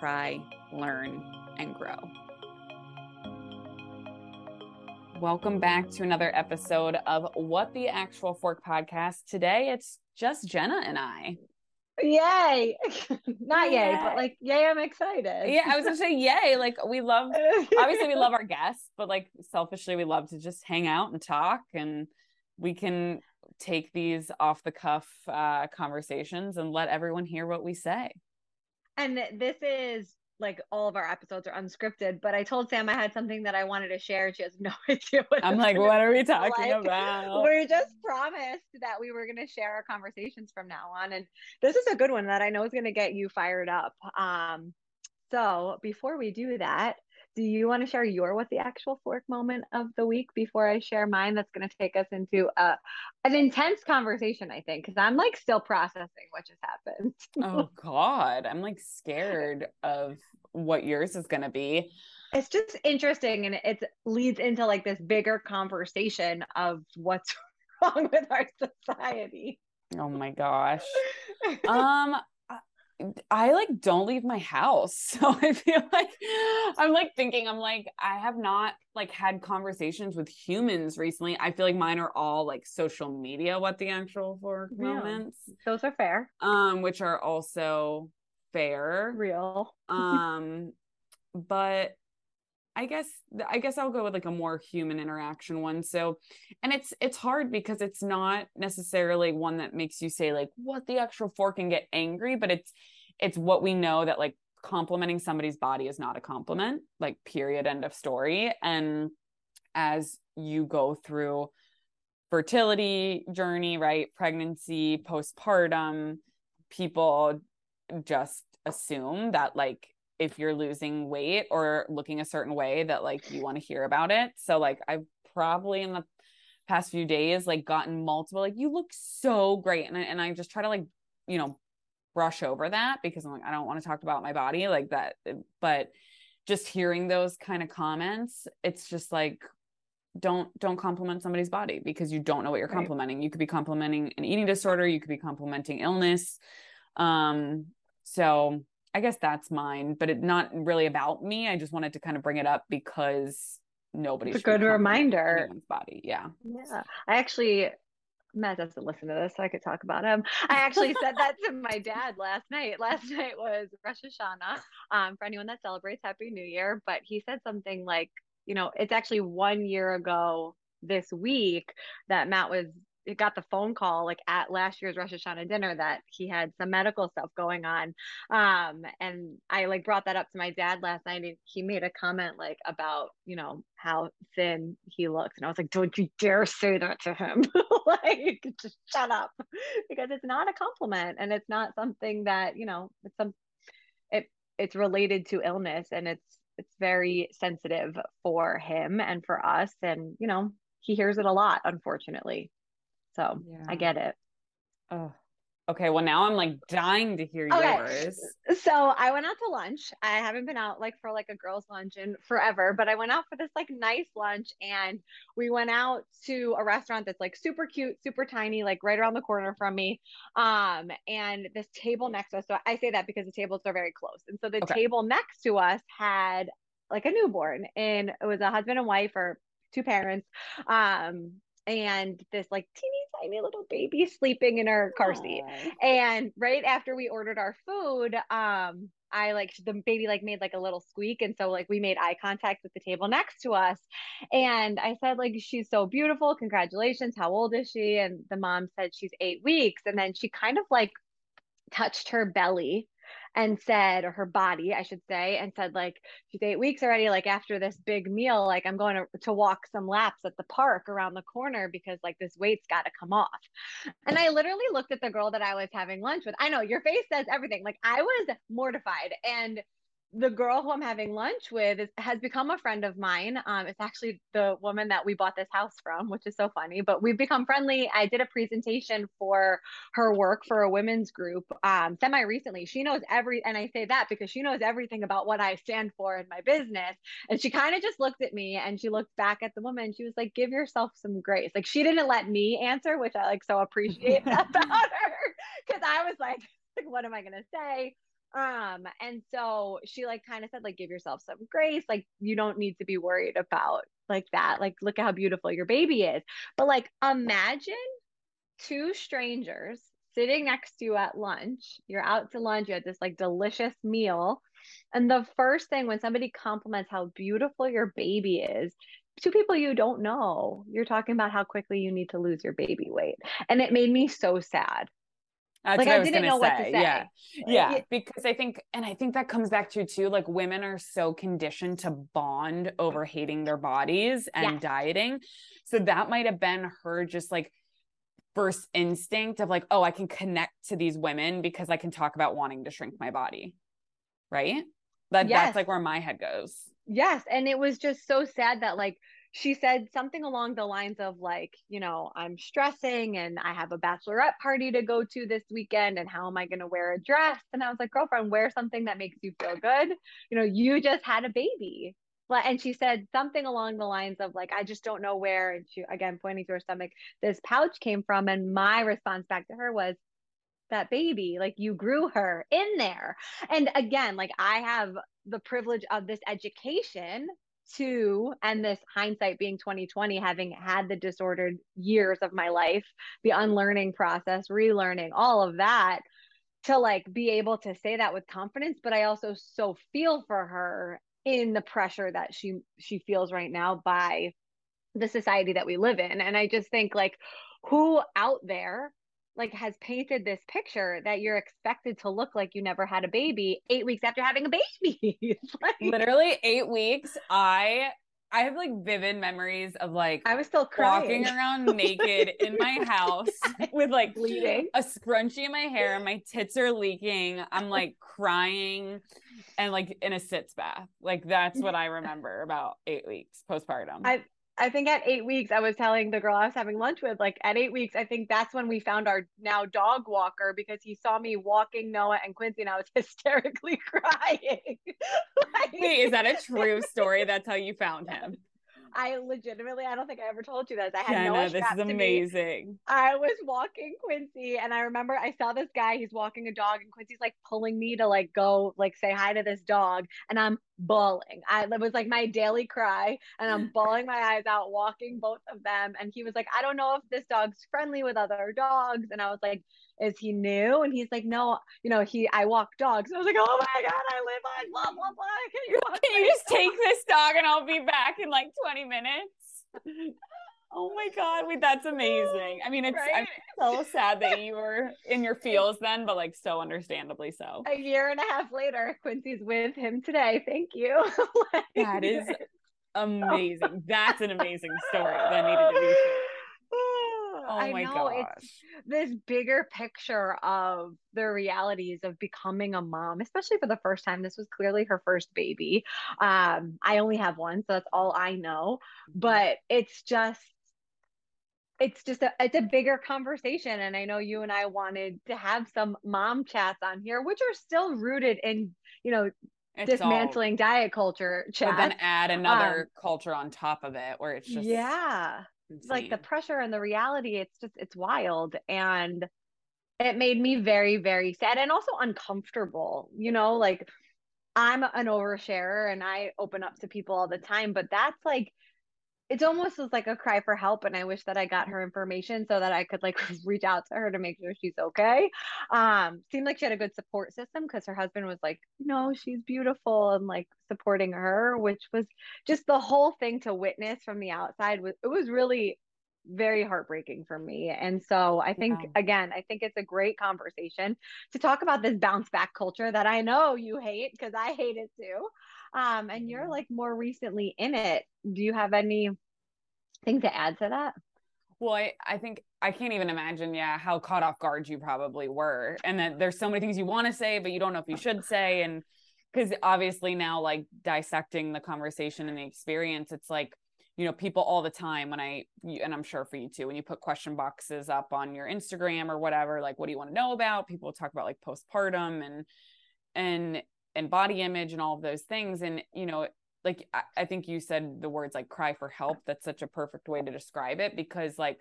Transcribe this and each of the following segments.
cry, learn, and grow. Welcome back to another episode of What the Actual Fork podcast. Today it's just Jenna and I. Yay! Not yay. yay, but like yay, I'm excited. Yeah, I was gonna say yay. Like we love obviously we love our guests, but like selfishly we love to just hang out and talk and we can take these off the cuff uh, conversations and let everyone hear what we say. And this is like all of our episodes are unscripted, but I told Sam I had something that I wanted to share. She has no idea what I'm like, what are we talking like. about? We just promised that we were going to share our conversations from now on. And this is a good one that I know is going to get you fired up. Um, so before we do that, do you want to share your what the actual fork moment of the week before I share mine? That's going to take us into a an intense conversation, I think, because I'm like still processing what just happened. oh God, I'm like scared of what yours is going to be. It's just interesting, and it leads into like this bigger conversation of what's wrong with our society. Oh my gosh. um I like don't leave my house. So I feel like I'm like thinking, I'm like, I have not like had conversations with humans recently. I feel like mine are all like social media, what the actual fork yeah. moments. Those are fair. Um, which are also fair. Real. um, but I guess I guess I'll go with like a more human interaction one. So, and it's it's hard because it's not necessarily one that makes you say like what the actual fork and get angry, but it's it's what we know that like complimenting somebody's body is not a compliment, like period end of story. And as you go through fertility journey, right? Pregnancy, postpartum, people just assume that like if you're losing weight or looking a certain way that like you want to hear about it. So like I've probably in the past few days like gotten multiple like you look so great and I, and I just try to like you know brush over that because I'm like I don't want to talk about my body like that but just hearing those kind of comments it's just like don't don't compliment somebody's body because you don't know what you're complimenting right. you could be complimenting an eating disorder you could be complimenting illness um so I guess that's mine, but it's not really about me. I just wanted to kind of bring it up because nobody. It's a good reminder. Body, yeah. Yeah, I actually. Matt doesn't listen to this, so I could talk about him. I actually said that to my dad last night. Last night was Rosh Hashanah. Um, for anyone that celebrates Happy New Year, but he said something like, you know, it's actually one year ago this week that Matt was got the phone call like at last year's Rosh Hashanah dinner that he had some medical stuff going on. Um, and I like brought that up to my dad last night and he made a comment like about, you know, how thin he looks. And I was like, don't you dare say that to him. like, just shut up because it's not a compliment and it's not something that, you know, it's some, it, it's related to illness and it's, it's very sensitive for him and for us. And, you know, he hears it a lot, unfortunately. So yeah. I get it. Oh, okay. Well, now I'm like dying to hear okay. yours. So I went out to lunch. I haven't been out like for like a girls' lunch in forever, but I went out for this like nice lunch and we went out to a restaurant that's like super cute, super tiny, like right around the corner from me. Um, and this table next to us. So I say that because the tables are very close. And so the okay. table next to us had like a newborn and it was a husband and wife or two parents. Um, and this like teeny tiny little baby sleeping in her car seat. And right after we ordered our food, um, I like the baby like made like a little squeak. And so like we made eye contact with the table next to us. And I said, like, she's so beautiful. Congratulations. How old is she? And the mom said she's eight weeks. And then she kind of like touched her belly and said, or her body, I should say, and said, like, she's eight weeks already. Like, after this big meal, like, I'm going to, to walk some laps at the park around the corner because, like, this weight's got to come off. And I literally looked at the girl that I was having lunch with. I know your face says everything. Like, I was mortified. And the girl who I'm having lunch with is, has become a friend of mine. Um, it's actually the woman that we bought this house from, which is so funny. But we've become friendly. I did a presentation for her work for a women's group um, semi recently. She knows every, and I say that because she knows everything about what I stand for in my business. And she kind of just looked at me and she looked back at the woman. she was like, "Give yourself some grace." Like she didn't let me answer, which I like so appreciate about her because I was like, like, what am I gonna say? Um and so she like kind of said like give yourself some grace like you don't need to be worried about like that like look at how beautiful your baby is. But like imagine two strangers sitting next to you at lunch you're out to lunch you had this like delicious meal and the first thing when somebody compliments how beautiful your baby is two people you don't know you're talking about how quickly you need to lose your baby weight. And it made me so sad that's like, what I, I didn't know say. what to say. Yeah. Uh, yeah. Because I think, and I think that comes back to too, like women are so conditioned to bond over hating their bodies and yes. dieting. So that might have been her just like first instinct of like, oh, I can connect to these women because I can talk about wanting to shrink my body. Right. That yes. that's like where my head goes. Yes. And it was just so sad that like she said something along the lines of like you know i'm stressing and i have a bachelorette party to go to this weekend and how am i going to wear a dress? And i was like girlfriend wear something that makes you feel good. You know you just had a baby. And she said something along the lines of like i just don't know where and she again pointing to her stomach this pouch came from. And my response back to her was that baby like you grew her in there. And again like i have the privilege of this education to and this hindsight being 2020 having had the disordered years of my life the unlearning process relearning all of that to like be able to say that with confidence but i also so feel for her in the pressure that she she feels right now by the society that we live in. And i just think like who out there like has painted this picture that you're expected to look like you never had a baby eight weeks after having a baby. like, Literally eight weeks. I I have like vivid memories of like I was still crying. walking around naked in my house with like bleeding, a scrunchie in my hair, my tits are leaking. I'm like crying and like in a sitz bath. Like that's what I remember about eight weeks postpartum. I I think at eight weeks, I was telling the girl I was having lunch with, like at eight weeks, I think that's when we found our now dog walker because he saw me walking Noah and Quincy and I was hysterically crying. like, Wait, is that a true story? That's how you found him? I legitimately, I don't think I ever told you this. I had no. This is amazing. I was walking Quincy, and I remember I saw this guy. He's walking a dog, and Quincy's like pulling me to like go like say hi to this dog, and I'm bawling. I it was like my daily cry, and I'm bawling my eyes out, walking both of them. And he was like, I don't know if this dog's friendly with other dogs, and I was like, is he new? And he's like, no, you know, he, I walk dogs. And I was like, oh my God, I live on blah, blah, blah. Can you, Can you just dog? take this dog and I'll be back in like 20 minutes? Oh my god, wait, that's amazing. I mean, it's right? I'm so sad that you were in your feels then, but like so understandably so. A year and a half later, Quincy's with him today. Thank you. like, that is amazing. That's an amazing story that needed to be shared. Oh I my know gosh. it's this bigger picture of the realities of becoming a mom, especially for the first time. This was clearly her first baby. Um, I only have one, so that's all I know. Mm-hmm. But it's just it's just a it's a bigger conversation and i know you and i wanted to have some mom chats on here which are still rooted in you know it's dismantling all, diet culture chat. but then add another um, culture on top of it where it's just yeah Insane. like the pressure and the reality it's just it's wild and it made me very very sad and also uncomfortable you know like i'm an oversharer and i open up to people all the time but that's like it's almost was like a cry for help and i wish that i got her information so that i could like reach out to her to make sure she's okay. Um seemed like she had a good support system because her husband was like no she's beautiful and like supporting her which was just the whole thing to witness from the outside was it was really very heartbreaking for me. And so i think yeah. again i think it's a great conversation to talk about this bounce back culture that i know you hate because i hate it too um, and you're mm-hmm. like more recently in it. Do you have any thing to add to that? Well, I, I think I can't even imagine, yeah, how caught off guard you probably were. And that there's so many things you want to say, but you don't know if you should say. And because obviously now, like dissecting the conversation and the experience, it's like, you know, people all the time when I, and I'm sure for you too, when you put question boxes up on your Instagram or whatever, like, what do you want to know about? People talk about like postpartum and, and and body image and all of those things. And you know like I, I think you said the words like cry for help that's such a perfect way to describe it because like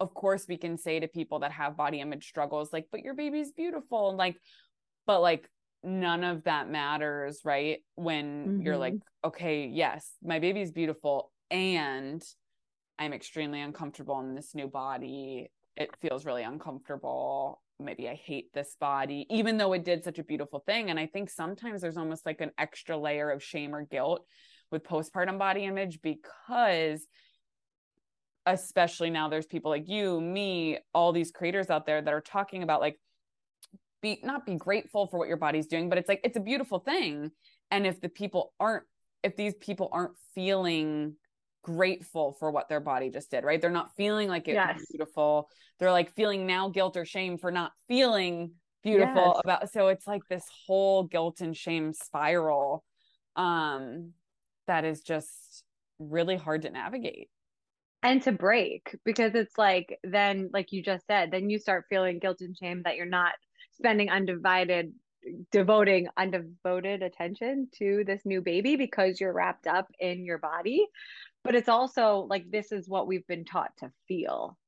of course we can say to people that have body image struggles like but your baby's beautiful and like but like none of that matters right? When mm-hmm. you're like okay yes my baby's beautiful and i'm extremely uncomfortable in this new body. It feels really uncomfortable maybe I hate this body, even though it did such a beautiful thing. And I think sometimes there's almost like an extra layer of shame or guilt with postpartum body image because especially now there's people like you, me, all these creators out there that are talking about like be not be grateful for what your body's doing, but it's like it's a beautiful thing. And if the people aren't if these people aren't feeling grateful for what their body just did, right? They're not feeling like it yes. was beautiful. They're like feeling now guilt or shame for not feeling beautiful yes. about so it's like this whole guilt and shame spiral um that is just really hard to navigate and to break because it's like then like you just said then you start feeling guilt and shame that you're not spending undivided devoting undevoted attention to this new baby because you're wrapped up in your body but it's also like this is what we've been taught to feel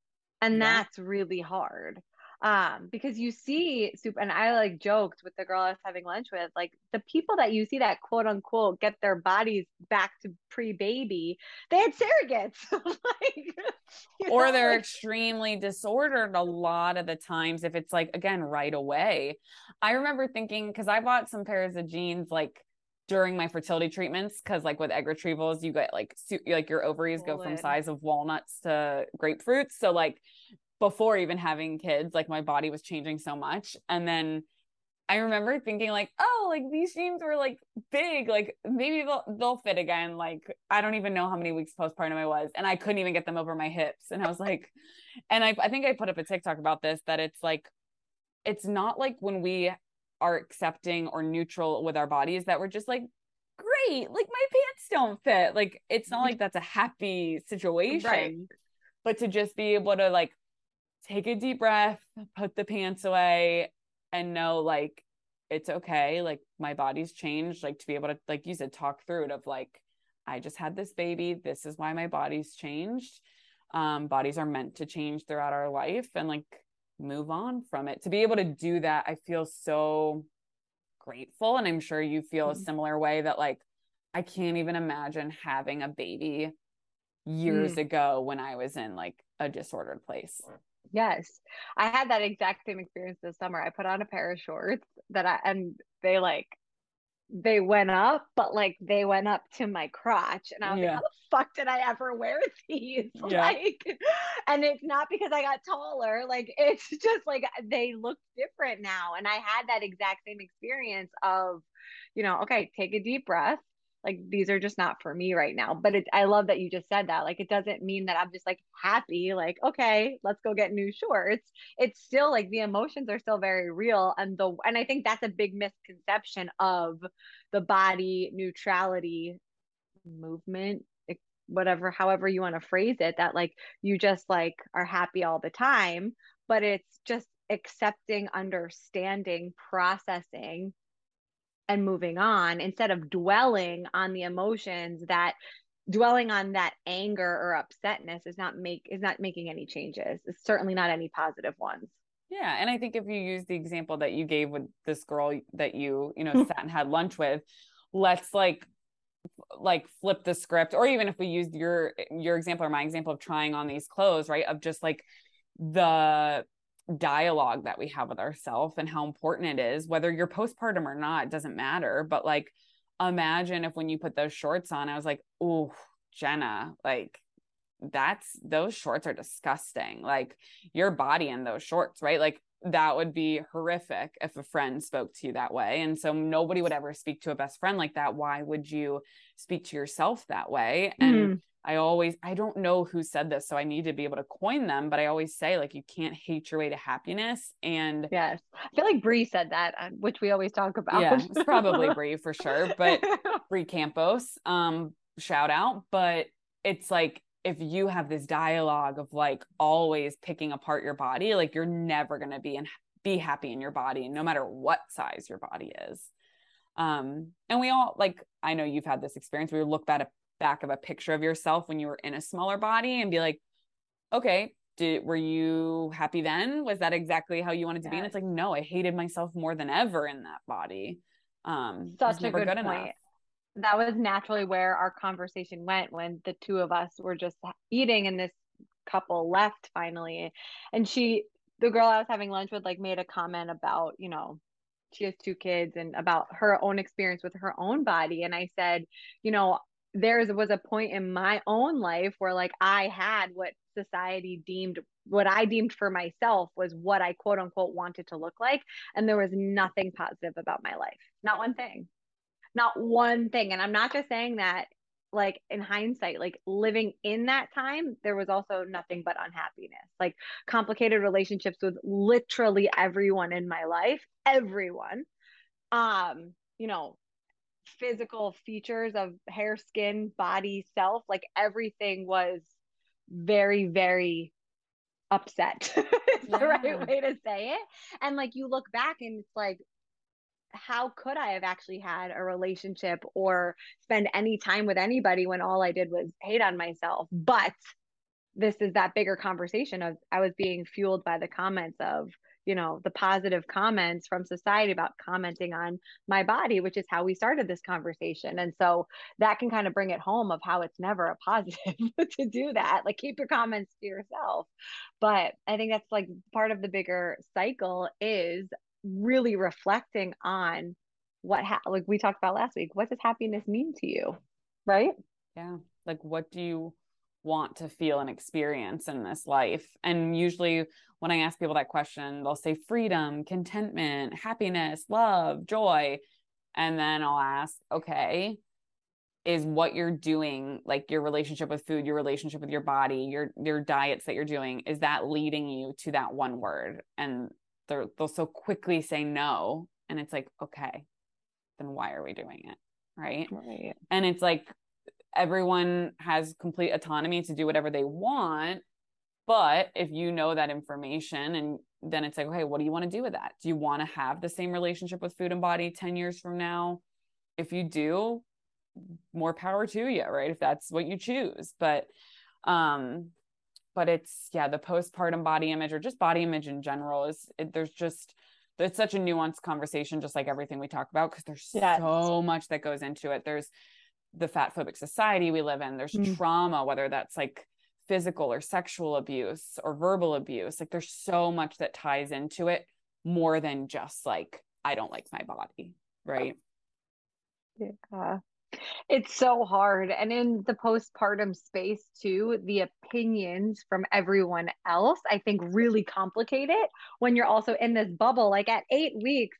and yeah. that's really hard um because you see soup and i like joked with the girl i was having lunch with like the people that you see that quote unquote get their bodies back to pre-baby they had surrogates like, or know, they're like, extremely disordered a lot of the times if it's like again right away i remember thinking because i bought some pairs of jeans like during my fertility treatments because like with egg retrievals you get like su- like your ovaries go from size of walnuts to grapefruits. So like before even having kids like my body was changing so much. And then i remember thinking like oh like these jeans were like big like maybe they'll they'll fit again like i don't even know how many weeks postpartum i was and i couldn't even get them over my hips. And i was like and i, I think i put up a tiktok about this that it's like it's not like when we are accepting or neutral with our bodies that we're just like great like my pants don't fit like it's not like that's a happy situation right. but to just be able to like take a deep breath put the pants away and know like it's okay like my body's changed like to be able to like you said talk through it of like i just had this baby this is why my body's changed um bodies are meant to change throughout our life and like move on from it. To be able to do that, I feel so grateful. And I'm sure you feel mm-hmm. a similar way that, like, I can't even imagine having a baby years mm. ago when I was in like a disordered place. Yes. I had that exact same experience this summer. I put on a pair of shorts that I, and they like they went up, but like they went up to my crotch. And I was yeah. like, how the fuck did I ever wear these? Yeah. Like, and it's not because I got taller. Like, it's just like they look different now. And I had that exact same experience of, you know, okay, take a deep breath like these are just not for me right now but it, i love that you just said that like it doesn't mean that i'm just like happy like okay let's go get new shorts. It's still like the emotions are still very real and the and i think that's a big misconception of the body neutrality movement whatever however you want to phrase it that like you just like are happy all the time but it's just accepting understanding processing and moving on instead of dwelling on the emotions that dwelling on that anger or upsetness is not make is not making any changes. It's certainly not any positive ones. Yeah and i think if you use the example that you gave with this girl that you you know sat and had lunch with let's like like flip the script or even if we used your your example or my example of trying on these clothes right of just like the dialogue that we have with ourselves and how important it is whether you're postpartum or not doesn't matter but like imagine if when you put those shorts on i was like oh jenna like that's those shorts are disgusting like your body in those shorts right like that would be horrific if a friend spoke to you that way. And so nobody would ever speak to a best friend like that. Why would you speak to yourself that way? And mm. I always, I don't know who said this, so I need to be able to coin them, but I always say, like, you can't hate your way to happiness. And yes, I feel like Brie said that, uh, which we always talk about. Yeah, it's probably Brie for sure, but Brie Campos, um, shout out. But it's like, if you have this dialogue of like always picking apart your body, like you're never going to be and be happy in your body, no matter what size your body is. Um, and we all like, I know you've had this experience where you look at a back of a picture of yourself when you were in a smaller body and be like, okay, did were you happy then? Was that exactly how you wanted to be? And it's like, no, I hated myself more than ever in that body. Um, such a good, good point. Enough that was naturally where our conversation went when the two of us were just eating and this couple left finally and she the girl i was having lunch with like made a comment about you know she has two kids and about her own experience with her own body and i said you know there was a point in my own life where like i had what society deemed what i deemed for myself was what i quote unquote wanted to look like and there was nothing positive about my life not one thing not one thing. And I'm not just saying that like in hindsight, like living in that time, there was also nothing but unhappiness, like complicated relationships with literally everyone in my life, everyone. Um, you know, physical features of hair, skin, body, self, like everything was very, very upset. is yeah. the right way to say it. And like you look back and it's like, how could I have actually had a relationship or spend any time with anybody when all I did was hate on myself? But this is that bigger conversation of I was being fueled by the comments of, you know, the positive comments from society about commenting on my body, which is how we started this conversation. And so that can kind of bring it home of how it's never a positive to do that. Like keep your comments to yourself. But I think that's like part of the bigger cycle is really reflecting on what ha- like we talked about last week what does happiness mean to you right yeah like what do you want to feel and experience in this life and usually when i ask people that question they'll say freedom contentment happiness love joy. And then i'll ask okay is what you're doing like your relationship with food your relationship with your body your your diets that you're doing is that leading you to that one word? And they're, they'll so quickly say no. And it's like okay then why are we doing it? Right? Right. And it's like everyone has complete autonomy to do whatever they want but if you know that information and then it's like okay what do you want to do with that? Do you want to have the same relationship with food and body 10 years from now? If you do more power to you right? If that's what you choose. But um but it's yeah the postpartum body image or just body image in general is it, there's just it's such a nuanced conversation just like everything we talk about because there's yes. so much that goes into it. There's the fat phobic society we live in. There's mm. trauma whether that's like physical or sexual abuse or verbal abuse like there's so much that ties into it more than just like i don't like my body right yeah it's so hard. And in the postpartum space, too, the opinions from everyone else, I think, really complicate it when you're also in this bubble. Like at eight weeks,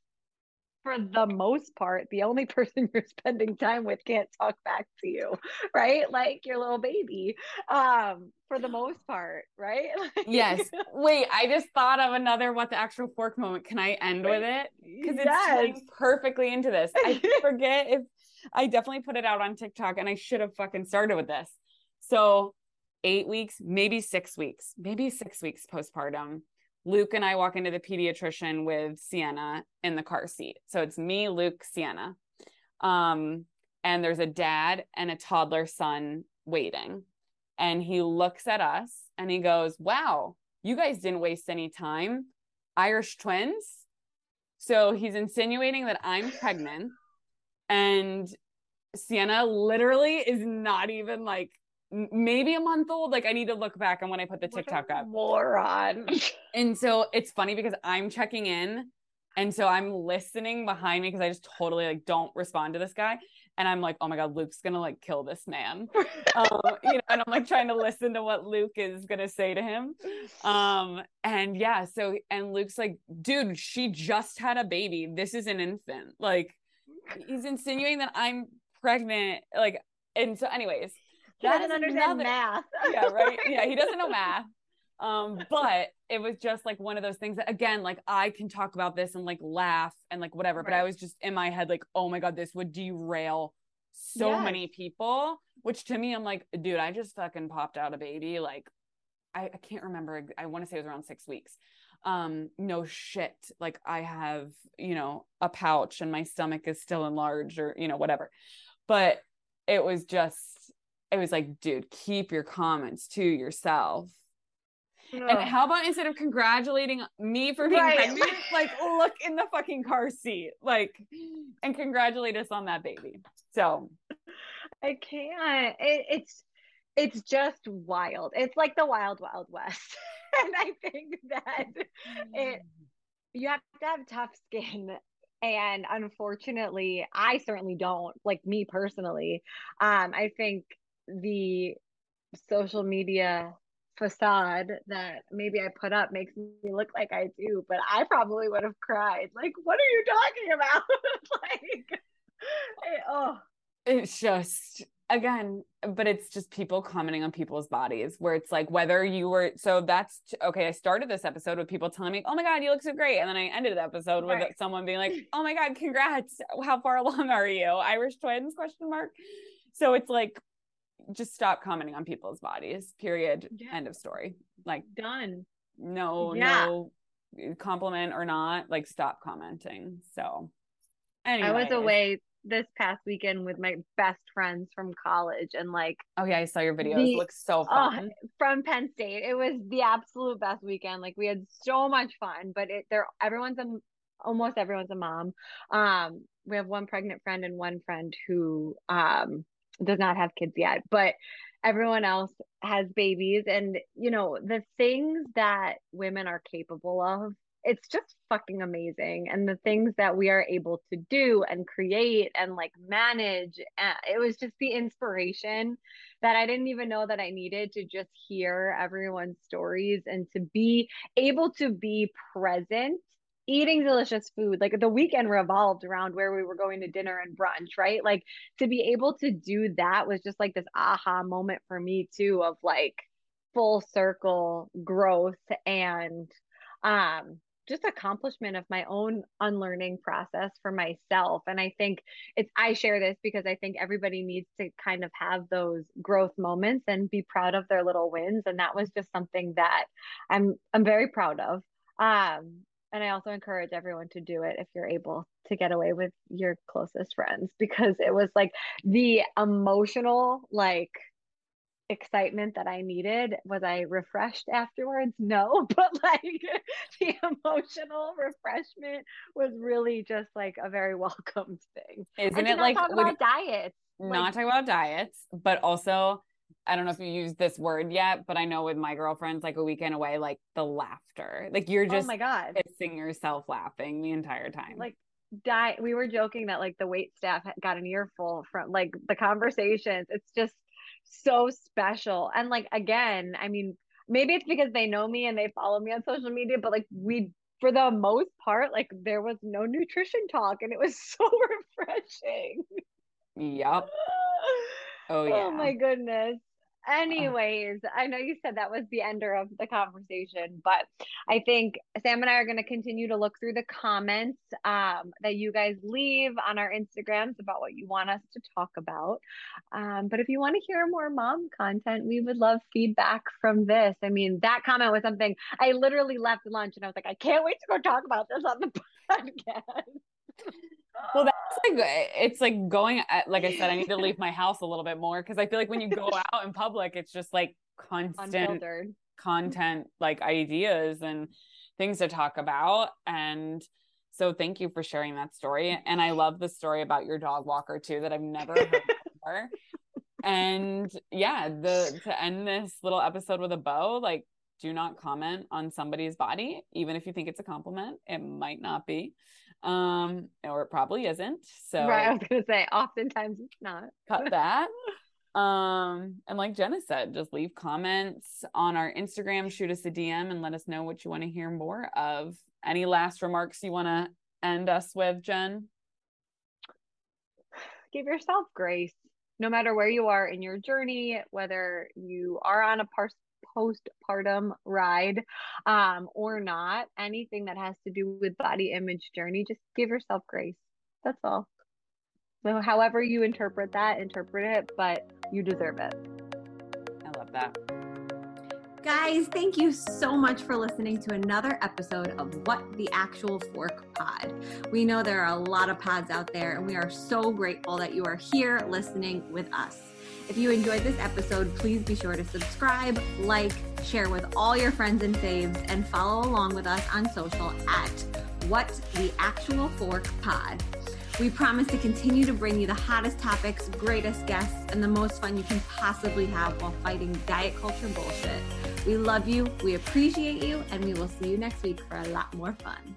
for the most part, the only person you're spending time with can't talk back to you, right? Like your little baby, um, for the most part, right? yes. Wait, I just thought of another what the actual fork moment. Can I end with it? Because it's yes. perfectly into this. I forget if I definitely put it out on TikTok and I should have fucking started with this. So, eight weeks, maybe six weeks, maybe six weeks postpartum. Luke and I walk into the pediatrician with Sienna in the car seat. So it's me, Luke, Sienna. Um, and there's a dad and a toddler son waiting. And he looks at us and he goes, Wow, you guys didn't waste any time. Irish twins. So he's insinuating that I'm pregnant and Sienna literally is not even like maybe a month old. Like I need to look back on when I put the TikTok up. Moron. and so it's funny because I'm checking in and so I'm listening behind me because I just totally like don't respond to this guy. And I'm like, oh my God, Luke's gonna like kill this man. um, you know, and I'm like trying to listen to what Luke is gonna say to him. Um, and yeah, so and Luke's like, dude, she just had a baby. This is an infant. Like he's insinuating that I'm pregnant. Like, and so anyways, he doesn't understand another, math. yeah, right. Yeah, he doesn't know math. Um, but it was just like one of those things that again, like I can talk about this and like laugh and like whatever, right. but I was just in my head like, oh my god, this would derail so yes. many people. Which to me, I'm like, dude, I just fucking popped out a baby. Like, I, I can't remember. I want to say it was around six weeks. Um, no shit. Like I have, you know, a pouch and my stomach is still enlarged or, you know, whatever. But it was just it was like, dude, keep your comments to yourself. And how about instead of congratulating me for being right. pregnant, like look in the fucking car seat, like, and congratulate us on that baby. So, I can't. It, it's it's just wild. It's like the wild wild west, and I think that it you have to have tough skin and unfortunately i certainly don't like me personally um i think the social media facade that maybe I put up makes me look like I do, but I probably would have cried. Like, what are you talking about? like, it, oh, it's just again, but it's just people commenting on people's bodies where it's like whether you were so that's okay. I started this episode with people telling me, "Oh my god, you look so great," and then I ended the episode right. with someone being like, "Oh my god, congrats! How far along are you? Irish twins?" Question mark. So it's like just stop commenting on people's bodies. Period. Yeah. End of story. Like done. No, yeah. no compliment or not. Like stop commenting. So anyway. I was away this past weekend with my best friends from college and like oh yeah i saw your videos the, looks so oh, fun oh, from penn state it was the absolute best weekend like we had so much fun but it they're everyone's a almost everyone's a mom um we have one pregnant friend and one friend who um does not have kids yet, but everyone else has babies. And, you know, the things that women are capable of, it's just fucking amazing. And the things that we are able to do and create and like manage, eh, it was just the inspiration that I didn't even know that I needed to just hear everyone's stories and to be able to be present eating delicious food. Like the weekend revolved around where we were going to dinner and brunch, right? Like to be able to do that was just like this aha moment for me too of like full circle growth and um just accomplishment of my own unlearning process for myself and i think it's i share this because i think everybody needs to kind of have those growth moments and be proud of their little wins and that was just something that i'm i'm very proud of um and I also encourage everyone to do it if you're able to get away with your closest friends because it was like the emotional like excitement that I needed. Was I refreshed afterwards? No, but like the emotional refreshment was really just like a very welcomed thing. Isn't it like talk about diets? Not like, talk about diets, but also I don't know if you use this word yet, but I know with my girlfriends, like a weekend away, like the laughter, like you're oh just oh my god, pissing yourself laughing the entire time. Like die. We were joking that like the wait staff got an earful from like the conversations. It's just so special. And like again, I mean, maybe it's because they know me and they follow me on social media, but like we for the most part, like there was no nutrition talk and it was so refreshing. Yep. Oh yeah. Oh my goodness. Anyways, I know you said that was the ender of the conversation, but I think Sam and I are going to continue to look through the comments um, that you guys leave on our Instagrams about what you want us to talk about. Um, but if you want to hear more mom content, we would love feedback from this. I mean, that comment was something I literally left lunch and I was like, I can't wait to go talk about this on the podcast well that's like it's like going uh, like i said i need to leave my house a little bit more because i feel like when you go out in public it's just like constant Unfiltered. content like ideas and things to talk about and So thank you for sharing that story. And I love the story about your dog walker too that I've never heard before. And yeah, the to end this little episode with a bow, like do not comment on somebody's body, even if you think it's a compliment. It might not be. Um, or it probably isn't. So right, I was gonna say oftentimes it's not. cut that. Um, and like Jenna said, just leave comments on our Instagram, shoot us a DM and let us know what you want to hear more of. Any last remarks you want to end us with, Jen? Give yourself grace. No matter where you are in your journey, whether you are on a par- postpartum ride um, or not, anything that has to do with body image journey, just give yourself grace. That's all. So, however you interpret that, interpret it, but you deserve it. I love that. Guys, thank you so much for listening to another episode of What the Actual Fork Pod. We know there are a lot of pods out there, and we are so grateful that you are here listening with us. If you enjoyed this episode, please be sure to subscribe, like, share with all your friends and faves, and follow along with us on social at What the Actual Fork Pod. We promise to continue to bring you the hottest topics, greatest guests, and the most fun you can possibly have while fighting diet culture bullshit. We love you, we appreciate you, and we will see you next week for a lot more fun.